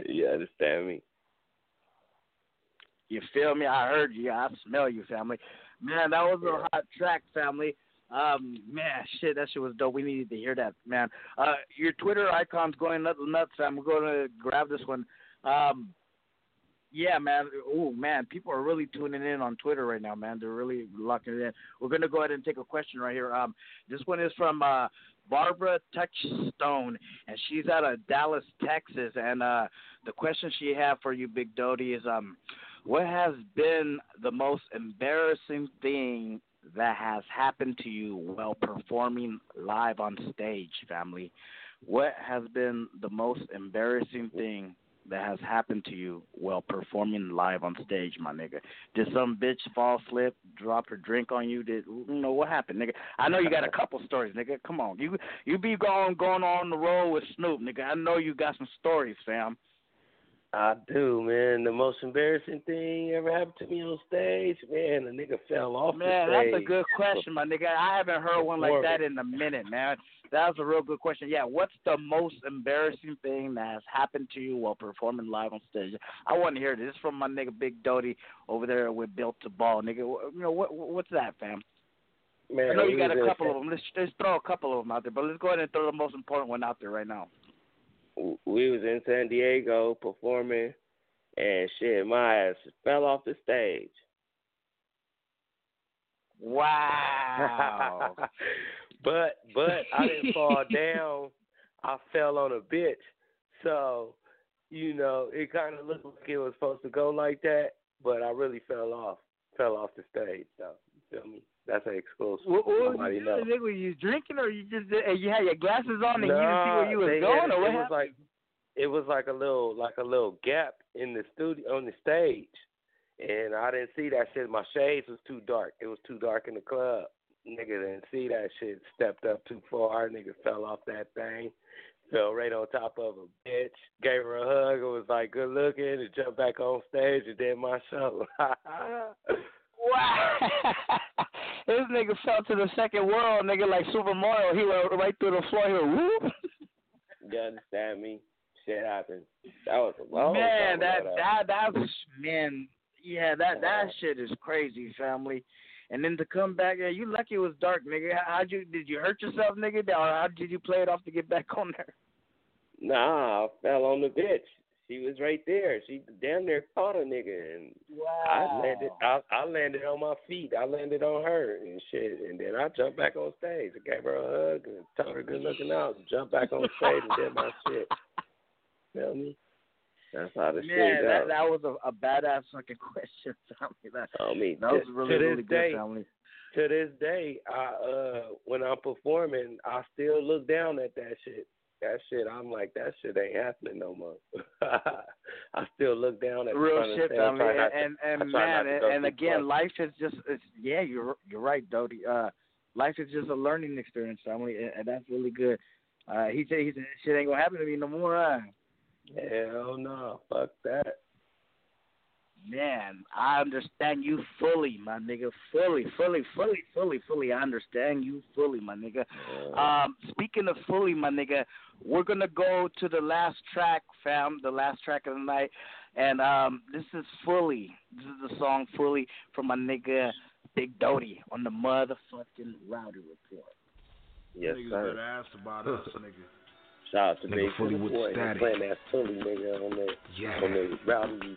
Speaker 9: you understand me?
Speaker 8: You feel me? I heard you. I smell you, family. Man, that was a hot track, family. Um, man, shit, that shit was dope. We needed to hear that, man. Uh, your Twitter icon's going nuts, nuts, fam. We're going to grab this one. Um, yeah, man. Oh, man, people are really tuning in on Twitter right now, man. They're really locking it in. We're going to go ahead and take a question right here. Um, this one is from uh, Barbara Touchstone, and she's out of Dallas, Texas. And uh, the question she had for you, Big Doty, is um, what has been the most embarrassing thing that has happened to you while performing live on stage, family? What has been the most embarrassing thing that has happened to you while performing live on stage, my nigga? Did some bitch fall slip, drop her drink on you? Did you know what happened, nigga? I know you got a [LAUGHS] couple stories, nigga. Come on, you you be going going on the road with Snoop, nigga. I know you got some stories, fam.
Speaker 9: I do, man. The most embarrassing thing ever happened to me on stage, man. The nigga fell off
Speaker 8: Man, that's a good question, my nigga. I haven't heard one like that in a minute, man. That was a real good question. Yeah, what's the most embarrassing thing that has happened to you while performing live on stage? I want to hear this. This is from my nigga Big Doty over there with Built to Ball, nigga. You know what? What's that, fam?
Speaker 9: Man,
Speaker 8: I know you got a couple of them. Let's, let's throw a couple of them out there, but let's go ahead and throw the most important one out there right now.
Speaker 9: We was in San Diego performing, and shit, my ass fell off the stage.
Speaker 8: Wow. [LAUGHS]
Speaker 9: but but I didn't fall [LAUGHS] down. I fell on a bitch. So, you know, it kind of looked like it was supposed to go like that, but I really fell off. Fell off the stage. So, you feel me? That's an exclusive.
Speaker 8: What, what was you doing? Were you drinking or you just uh, you had your glasses on and you didn't see
Speaker 9: Nah,
Speaker 8: where you was going
Speaker 9: had-
Speaker 8: or what
Speaker 9: it was like it was like a little like a little gap in the studio on the stage, and I didn't see that shit. My shades was too dark. It was too dark in the club. Nigga didn't see that shit. Stepped up too far. Nigga fell off that thing. Fell right on top of a bitch. Gave her a hug. It was like good looking. And jumped back on stage and did my show. [LAUGHS]
Speaker 8: Wow. [LAUGHS] this nigga fell to the second world, nigga, like Super Mario. He went right through the floor. He went whoop.
Speaker 9: you understand me? Shit happened. That was a long
Speaker 8: man, that that that was man. Yeah, that that uh-huh. shit is crazy, family. And then to come back, yeah, you lucky it was dark, nigga. How- How'd you did you hurt yourself, nigga, or how did you play it off to get back on there?
Speaker 9: Nah, I fell on the bitch. She was right there. She damn near caught a nigga, and I landed. I, I landed on my feet. I landed on her and shit, and then I jumped back on stage. I gave her a hug and told her good looking out. And jumped back on stage and did my [LAUGHS] shit. Feel me? That's how the
Speaker 8: Man,
Speaker 9: shit
Speaker 8: that that was a, a badass fucking [LAUGHS] question, family. That,
Speaker 9: I mean,
Speaker 8: that was
Speaker 9: to-
Speaker 8: really
Speaker 9: to this
Speaker 8: really good,
Speaker 9: day,
Speaker 8: family.
Speaker 9: To this day, I uh when I'm performing, I still look down at that shit. That shit, I'm like, that shit ain't happening no more. [LAUGHS] I still look down at
Speaker 8: real
Speaker 9: front of the
Speaker 8: shit.
Speaker 9: I to-
Speaker 8: And and, and man, and, and again, life is just it's, yeah, you're you're right, Doty. Uh, life is just a learning experience, family, and, and that's really good. Uh, he said he said shit ain't gonna happen to me no more. Uh.
Speaker 9: Hell no, fuck that.
Speaker 4: Man, I understand you fully, my nigga. Fully, fully, fully, fully, fully. I understand you fully, my nigga. Um, speaking of fully, my nigga, we're gonna go to the last track, fam. The last track of the night, and um, this is fully. This is the song fully from my nigga Big Doty on the motherfucking Rowdy Report.
Speaker 9: Yes,
Speaker 19: Niggas
Speaker 9: sir.
Speaker 19: better ask about us, [LAUGHS] nigga.
Speaker 9: Shout out to
Speaker 19: Nigga
Speaker 9: Big
Speaker 19: fully
Speaker 9: Fully
Speaker 19: with static.
Speaker 9: Playing that Fully nigga on the
Speaker 19: Yeah.
Speaker 9: on the rowdy.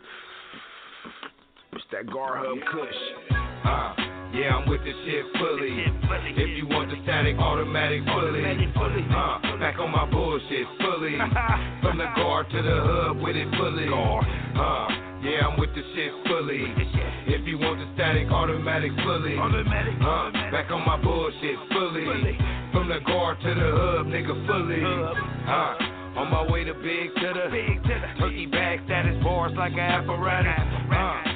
Speaker 19: It's that Gar Hub Kush.
Speaker 12: Uh, yeah, I'm with the shit fully. If you want the static, automatic fully. Uh, back on my bullshit fully. From the guard to the hub with it fully. Uh, yeah, I'm with the shit fully. If you want the static, automatic fully. Uh, back on my bullshit fully. [LAUGHS] From the guard to the hub, nigga fully. Uh, on my way to big to the turkey bag status bars like an apparatus. Uh,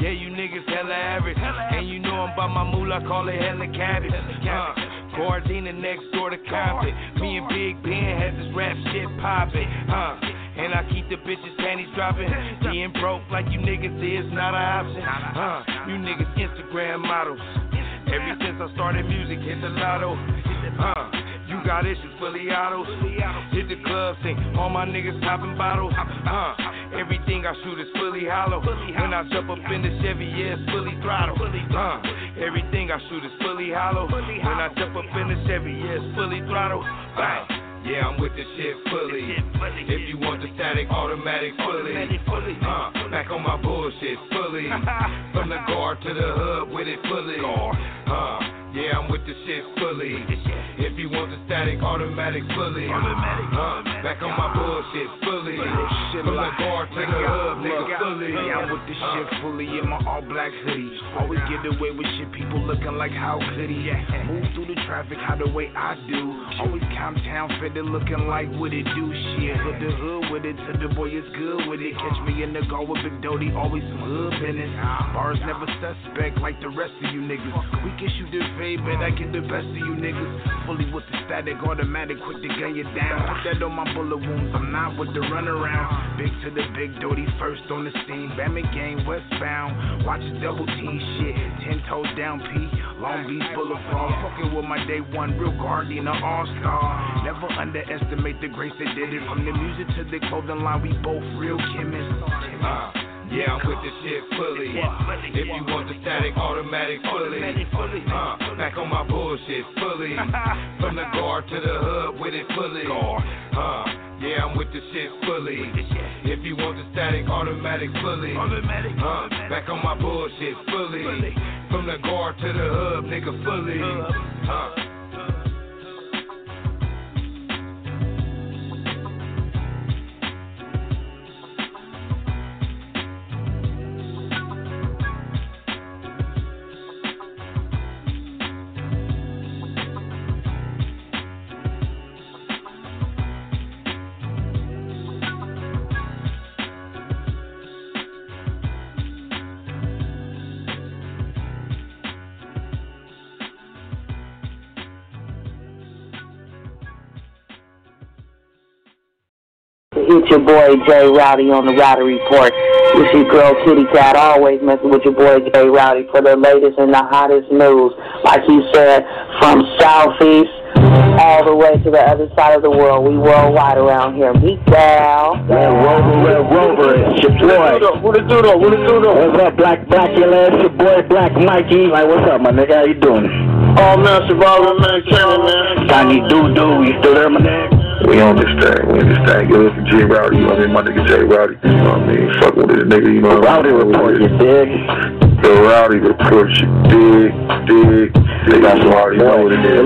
Speaker 12: yeah, you niggas hella average. And you know I'm by my moolah, call it hella cabbage. Uh, Gardena next door to Compton. Me and Big Ben had this rap shit poppin'. Uh, and I keep the bitches panties dropping. Being broke like you niggas is not an option. Uh, you niggas Instagram models. Ever since I started music, hit the lotto. Uh, you got issues, fully autos. Hit the club, sing. All my niggas popping bottles. Uh, everything I shoot is fully hollow. When I jump up in the Chevy, yeah, it's fully throttle. Uh, everything I shoot is fully hollow. When I jump up in the Chevy, yeah, it's fully throttle. Bang. Yeah, I'm with the shit fully. If you want the static, automatic fully. Uh, back on my bullshit fully. From the guard to the hub with it fully. Uh, yeah, I'm with the shit fully. If you want the static, automatic fully. Uh, back on my bullshit fully. [LAUGHS] From the guard to the hub, nigga fully.
Speaker 20: Yeah, I'm with the shit fully in my all black hoodie. Always get away with shit, people looking like how could he? Move through the traffic how the way I do. Always calm town, fitted looking like what it do. Shit, hood the hood with it, to the boy is good with it. Catch me in the car with Big Doty, always some hood business. Bars never suspect like the rest of you niggas. We can shoot the fade, but I get the best of you niggas. Fully with the static, automatic, quick to gun you down. Put that on my bullet wounds, I'm not with the runaround. Big to the big Doty, first on the scene. Batman game, westbound. Watch the double team shit. Ten toes down, P. Long Beach Boulevard. Fucking with my day one, real guardian, an all star. Never underestimate the grace that did it. From the music to the clothing line, we both real chemists.
Speaker 12: Uh, yeah, I'm with the shit fully. If you want the static, automatic fully. Uh, back on my bullshit fully. From the guard to the hub with it fully. Uh, yeah, I'm with the shit fully. If you want the static, automatic fully. Uh, back on my bullshit fully. [LAUGHS] From the guard to the hub, nigga fully. Uh,
Speaker 21: It's your boy Jay Rowdy on the Rowdy Report. It's your girl Kitty Cat always messing with your boy Jay Rowdy for the latest and the hottest news. Like he said, from Southeast all the way to the other side of the world. We worldwide around here. Meet Gal.
Speaker 22: Red Rover, Red Rover, it's your boy. What it do though? What it do though? What's up, Black Black It's your boy Black Mikey. Like, what's up, my nigga? How you doing? Oh man, survivor man, Kenny man. Johnny Doo Doo, you still there, my nigga?
Speaker 23: We on this thing, we thing. Give us the J Rowdy, you know what I mean? My nigga J Rowdy. You know what I mean? Fuck with this nigga, you know what I mean?
Speaker 22: Rowdy report, you dig?
Speaker 23: The Rowdy report, you dig, dig. They got some already know what it is.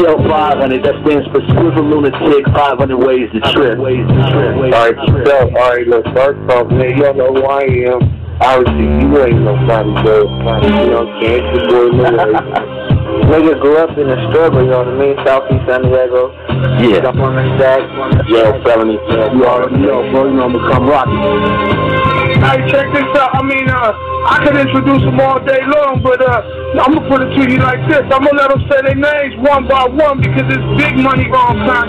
Speaker 22: SL 500, that stands for Swivel Lunatic 500 Ways to Trip. Ways to Trip.
Speaker 23: Alright, so, alright, look, first off, man, y'all know who I am. Obviously, you ain't nobody, but, you know, can't your boy Lil [LAUGHS]
Speaker 21: Nigga grew up in the struggle, you know what I mean? Southeast San Diego.
Speaker 22: Yeah.
Speaker 21: Up on the stack.
Speaker 23: Yeah, felony.
Speaker 22: You already know, bro. You know I'm gonna come rock.
Speaker 23: Hey, check this out. I mean, uh, I could introduce them all day long, but uh, I'm gonna put it to you like this. I'm gonna let them say their names one by one because it's big money wrong kind.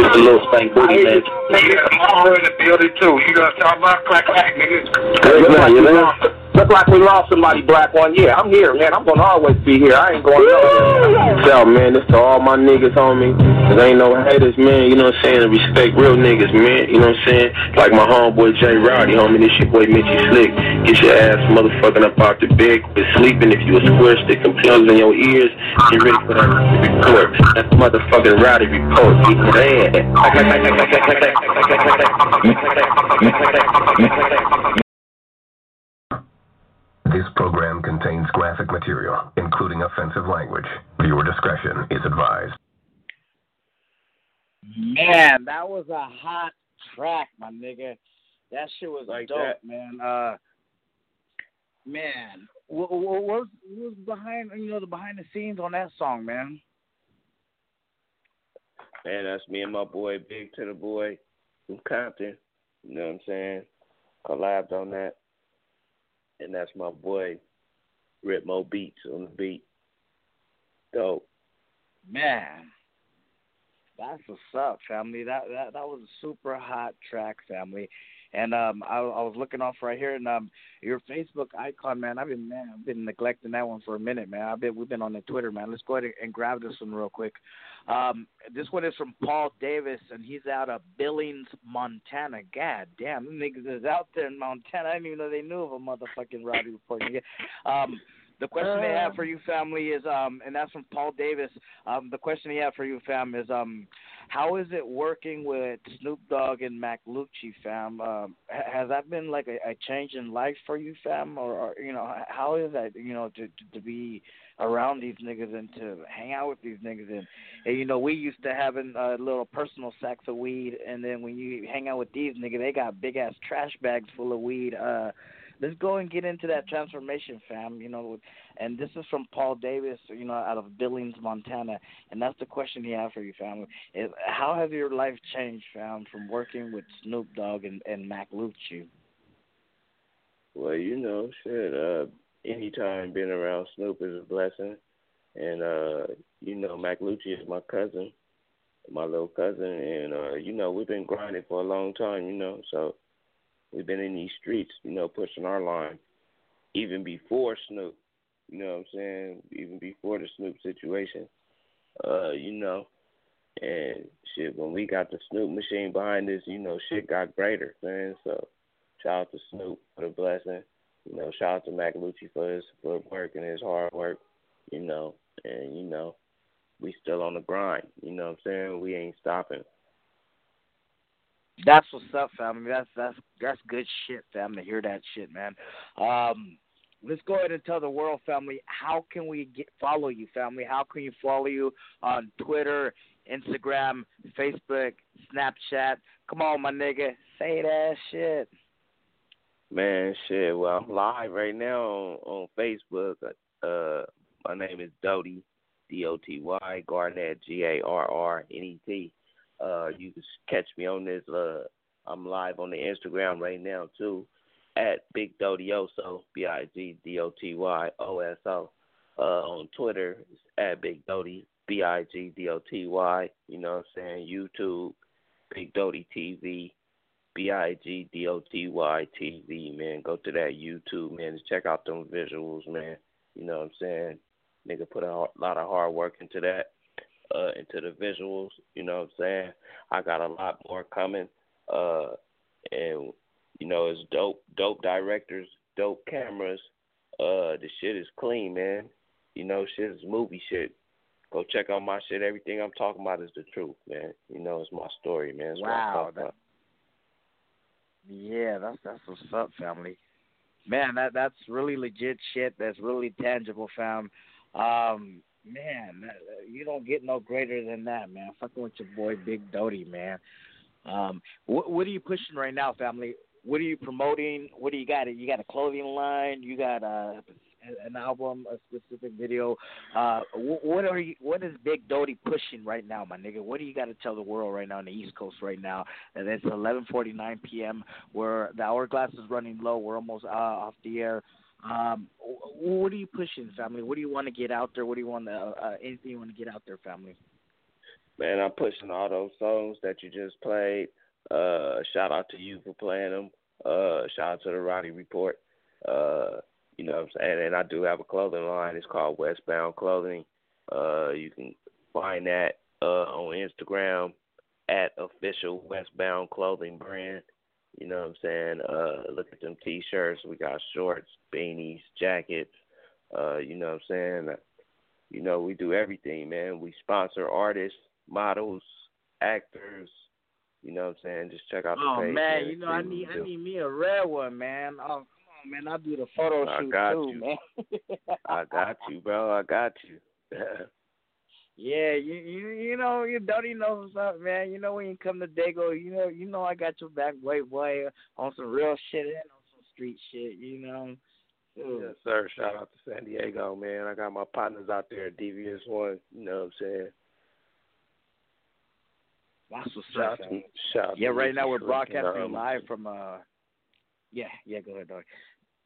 Speaker 22: Just a little spank booty, man.
Speaker 23: Yeah, I'm in the building too. You gonna talk about crack crack, niggas?
Speaker 22: Good man, you know?
Speaker 23: Look like we lost somebody, black one. Yeah, I'm here, man. I'm gonna always be here. I ain't going nowhere.
Speaker 22: Tell man, this to all my niggas, homie. Cause ain't no haters, man. You know what I'm saying? Respect real niggas, man. You know what I'm saying? Like my homeboy Jay Rowdy, homie. This your boy Mitchy Slick. Get your ass motherfucking up out the bed. Quit sleeping. If you a square stick and pills in your ears, get ready for that report. That's motherfucking Rowdy report. Keep it
Speaker 1: This program contains graphic material, including offensive language. Viewer discretion is advised.
Speaker 8: Man, that was a hot track, my nigga. That shit was
Speaker 9: Like
Speaker 8: dope,
Speaker 9: that.
Speaker 8: man. Uh, man, what, what, what was what was behind you know the behind the scenes on that song, man?
Speaker 9: Man, that's me and my boy Big to the boy from Compton. You know what I'm saying? Collabed on that. And that's my boy Ritmo Beats on the beat. Dope.
Speaker 8: Man, that's what's up, family. That that that was a super hot track, family. And um, I, I was looking off right here, and um, your Facebook icon, man. I've been man, I've been neglecting that one for a minute, man. I've been we've been on the Twitter, man. Let's go ahead and grab this one real quick. Um, this one is from Paul Davis, and he's out of Billings, Montana. God damn, niggas is out there in Montana. I didn't even know they knew of a motherfucking rowdy report. Um, the question they have for you, family, is um, and that's from Paul Davis. Um, the question he had for you, fam, is um, how is it working with Snoop Dogg and Mac Lucci, fam? Um, has that been like a, a change in life for you, fam, or, or you know, how is that, you know, to to, to be around these niggas and to hang out with these niggas and, and you know, we used to having a little personal sacks of weed, and then when you hang out with these niggas, they got big ass trash bags full of weed. Uh, let's go and get into that transformation, fam. You know, and this is from Paul Davis, you know, out of Billings, Montana, and that's the question he had for you, fam. Is how has your life changed, fam, from working with Snoop Dogg and, and Mac Lucci?
Speaker 9: Well, you know, shit, uh anytime being around Snoop is a blessing. And uh, you know, Mac Lucci is my cousin, my little cousin and uh, you know, we've been grinding for a long time, you know, so we've been in these streets, you know, pushing our line. Even before Snoop. You know what I'm saying? Even before the Snoop situation. Uh, you know. And shit, when we got the Snoop machine behind us, you know, shit got greater, man. So shout out to Snoop for the blessing. You know, shout out to Mac Lucci for his footwork and his hard work, you know, and you know, we still on the grind, you know what I'm saying? We ain't stopping.
Speaker 8: That's what's up, family. That's that's that's good shit, fam. To hear that shit, man. Um, let's go ahead and tell the world, family, how can we get follow you, family? How can you follow you on Twitter, Instagram, Facebook, Snapchat? Come on, my nigga, say that shit.
Speaker 9: Man, shit. Well, I'm live right now on, on Facebook. Uh, my name is Doty, D O T Y Garnett, G A R R N E T. Uh, you can catch me on this. Uh, I'm live on the Instagram right now too, at Big Dotyoso, B I G D O T Y O S O. Uh, on Twitter, it's at Big Doty, B I G D O T Y. You know what I'm saying? YouTube, Big Doty TV. B I G D O T Y T V, man. Go to that YouTube, man. Just check out them visuals, man. You know what I'm saying? Nigga put a lot of hard work into that, uh, into the visuals. You know what I'm saying? I got a lot more coming, uh, and you know it's dope, dope directors, dope cameras. Uh, the shit is clean, man. You know, shit is movie shit. Go check out my shit. Everything I'm talking about is the truth, man. You know, it's my story, man. It's
Speaker 8: Wow, that-. Yeah, that's that's what's up, family. Man, that that's really legit shit. That's really tangible, fam. Um, man, you don't get no greater than that, man. Fucking with your boy Big Doty, man. Um, what what are you pushing right now, family? What are you promoting? What do you got? You got a clothing line? You got uh an album, a specific video. Uh, what are you? What is Big Doty pushing right now, my nigga? What do you got to tell the world right now on the East Coast right now? That it's 11:49 p.m. Where the hourglass is running low. We're almost uh, off the air. Um, what are you pushing, family? What do you want to get out there? What do you want to? Uh, anything you want to get out there, family?
Speaker 9: Man, I'm pushing all those songs that you just played. Uh, shout out to you for playing them. Uh, shout out to the Rowdy Report. Uh, you know what I'm saying? And I do have a clothing line. It's called Westbound Clothing. Uh, you can find that uh, on Instagram at official Westbound Clothing brand. You know what I'm saying? Uh, look at them t-shirts. We got shorts, beanies, jackets. Uh, you know what I'm saying? You know, we do everything, man. We sponsor artists, models, actors. You know what I'm saying? Just check out the
Speaker 8: Oh
Speaker 9: page.
Speaker 8: man, you know I need I need me a rare one, man. Oh come on, man, I do the photo
Speaker 9: I
Speaker 8: shoot
Speaker 9: got
Speaker 8: too,
Speaker 9: you.
Speaker 8: man.
Speaker 9: I got you, bro. I got you. [LAUGHS]
Speaker 8: Yeah, you you you know you don't even know what's up, man. You know when you come to Dago, you know you know I got your back, boy, boy, on some real shit and on some street shit. You know. Ooh.
Speaker 9: yes, sir. Shout out to San Diego, man. I got my partners out there at Devious One. You know what I'm saying?
Speaker 8: That's what's
Speaker 9: Shout
Speaker 8: up.
Speaker 9: to, shout out
Speaker 8: Yeah, right now we're broadcasting
Speaker 9: um,
Speaker 8: live from uh yeah, yeah, go ahead, dog.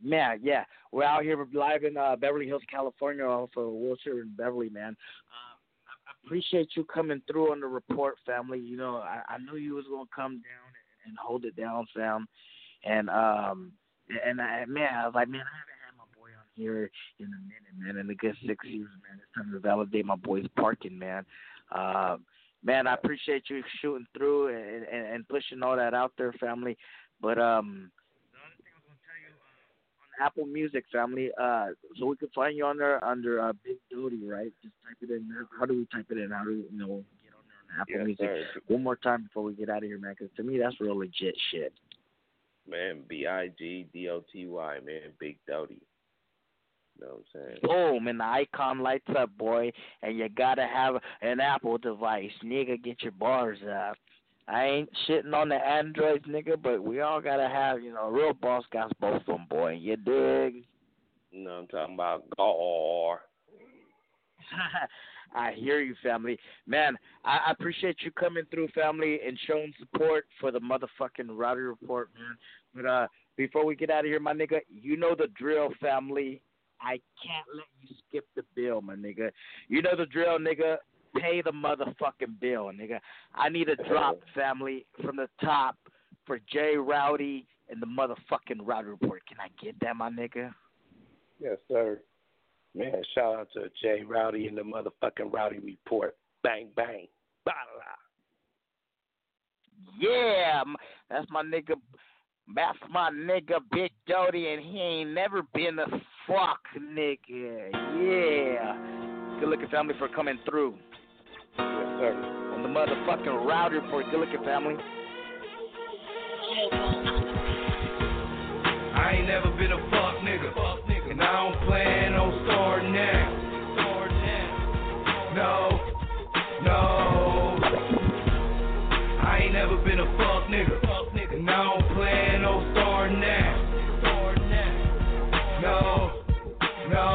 Speaker 8: Man, yeah. We're out here live in uh Beverly Hills, California, also Wilshire and Beverly, man. I appreciate you coming through on the report, family. You know, I, I knew you was gonna come down and, and hold it down, fam. And um and I man, I was like, man, I haven't had my boy on here in a minute, man, in a good six years, man. It's time to validate my boy's parking, man. Um man, I appreciate you shooting through and, and, and pushing all that out there, family. But um, the other thing I was gonna tell you uh, on Apple Music, family, uh, so we can find you on there under uh, Big Doty, right? Just type it in. How do we type it in? How do we, you know get on there on Apple
Speaker 9: Yes,
Speaker 8: Music?
Speaker 9: sir.
Speaker 8: One more time before we get out of here, man, 'cause to me that's real legit shit.
Speaker 9: Man, B I G D O T Y, man, Big Doty. You know what I'm saying?
Speaker 8: Boom, and the icon lights up, boy. And you gotta have an Apple device, nigga. Get your bars up. I ain't shitting on the Androids, nigga, but we all gotta have, you know, real boss got both of them, boy. You dig?
Speaker 9: You know what I'm talking about? Gar. [LAUGHS]
Speaker 8: I hear you, family. Man, I, I appreciate you coming through, family, and showing support for the motherfucking Rowdy Report, man. But uh, before we get out of here, my nigga, you know the drill, family. I can't let you skip the bill, my nigga. You know the drill, nigga. Pay the motherfucking bill, nigga. I need a drop, [LAUGHS] family, from the top for Jay Rowdy and the motherfucking Rowdy Report. Can I get that, my nigga?
Speaker 9: Yes, sir. Man, shout out to Jay Rowdy and the motherfucking Rowdy Report. Bang, bang. Bala.
Speaker 8: Yeah, that's my nigga. That's my nigga Big Doty, and he ain't never been a fuck nigga. Yeah. Good looking family for coming through.
Speaker 9: Yes, sir.
Speaker 8: On the motherfucking Report. Good looking family.
Speaker 12: I ain't never been a fuck nigga. And I don't plan on starting now. No, no. I ain't never been a fuck nigga. And I don't plan on starting now. No, no.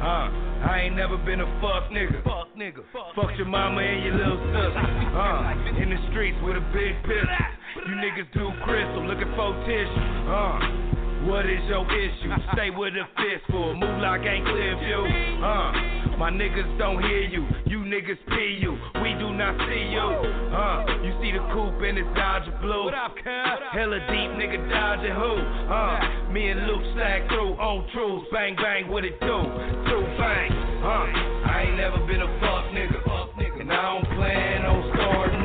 Speaker 12: Uh, I ain't never been a fuck nigga. Fuck nigga. Fuck your mama and your little sister. Uh, in the streets with a big pistol. You niggas do crystal, looking for tissue. Uh. What is your issue? Stay with a fistful, move like ain't clear view. Uh, my niggas don't hear you, you niggas pee you. We do not see you. Uh, you see the coupe and it's Dodger blue. What up, Hella deep, nigga dodging who? Uh, me and Luke stack through on truths, bang bang, what it do? Two bang. I ain't never been a fuck nigga, and I don't plan on starting.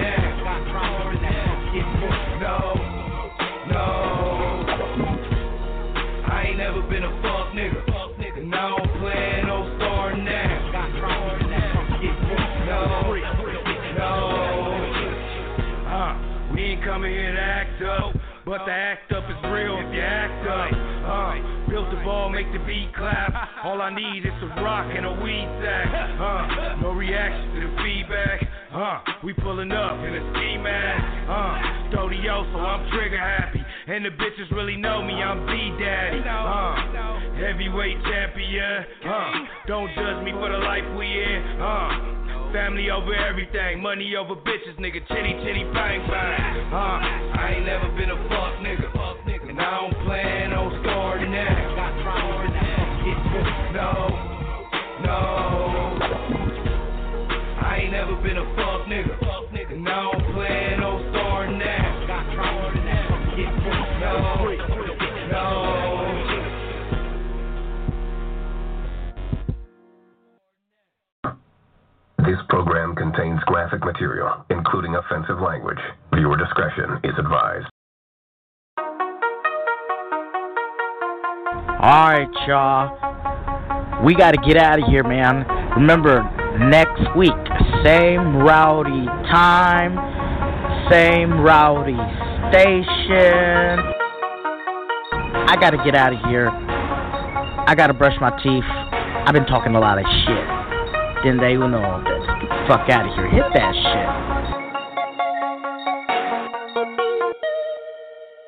Speaker 12: No, no. I ain't never been a fuck nigga. Make the beat clap. [LAUGHS] All I need is a rock and a weed sack. [LAUGHS] Uh, no reaction to the feedback. Uh, we pulling up in a ski mask. Uh, Dotyoso, I'm trigger happy. And the bitches really know me, I'm B Daddy. Uh, heavyweight champion. Uh, don't judge me for the life we in. Uh, Family over everything, money over bitches, nigga. Chitty chitty bang bang. Uh, I ain't never been a fuck nigga, and I don't plan on starting that. No, no. I ain't never been a fuck nigga, and I don't plan on starting that. No, no.
Speaker 1: This program contains graphic material, including offensive language. Viewer discretion is advised.
Speaker 8: Alright, y'all. We gotta get out of here, man. Remember, next week, same rowdy time, same rowdy station. I gotta get out of here. I gotta brush my teeth. I've been talking a lot of shit. Then they will know fuck out of here. Hit that shit.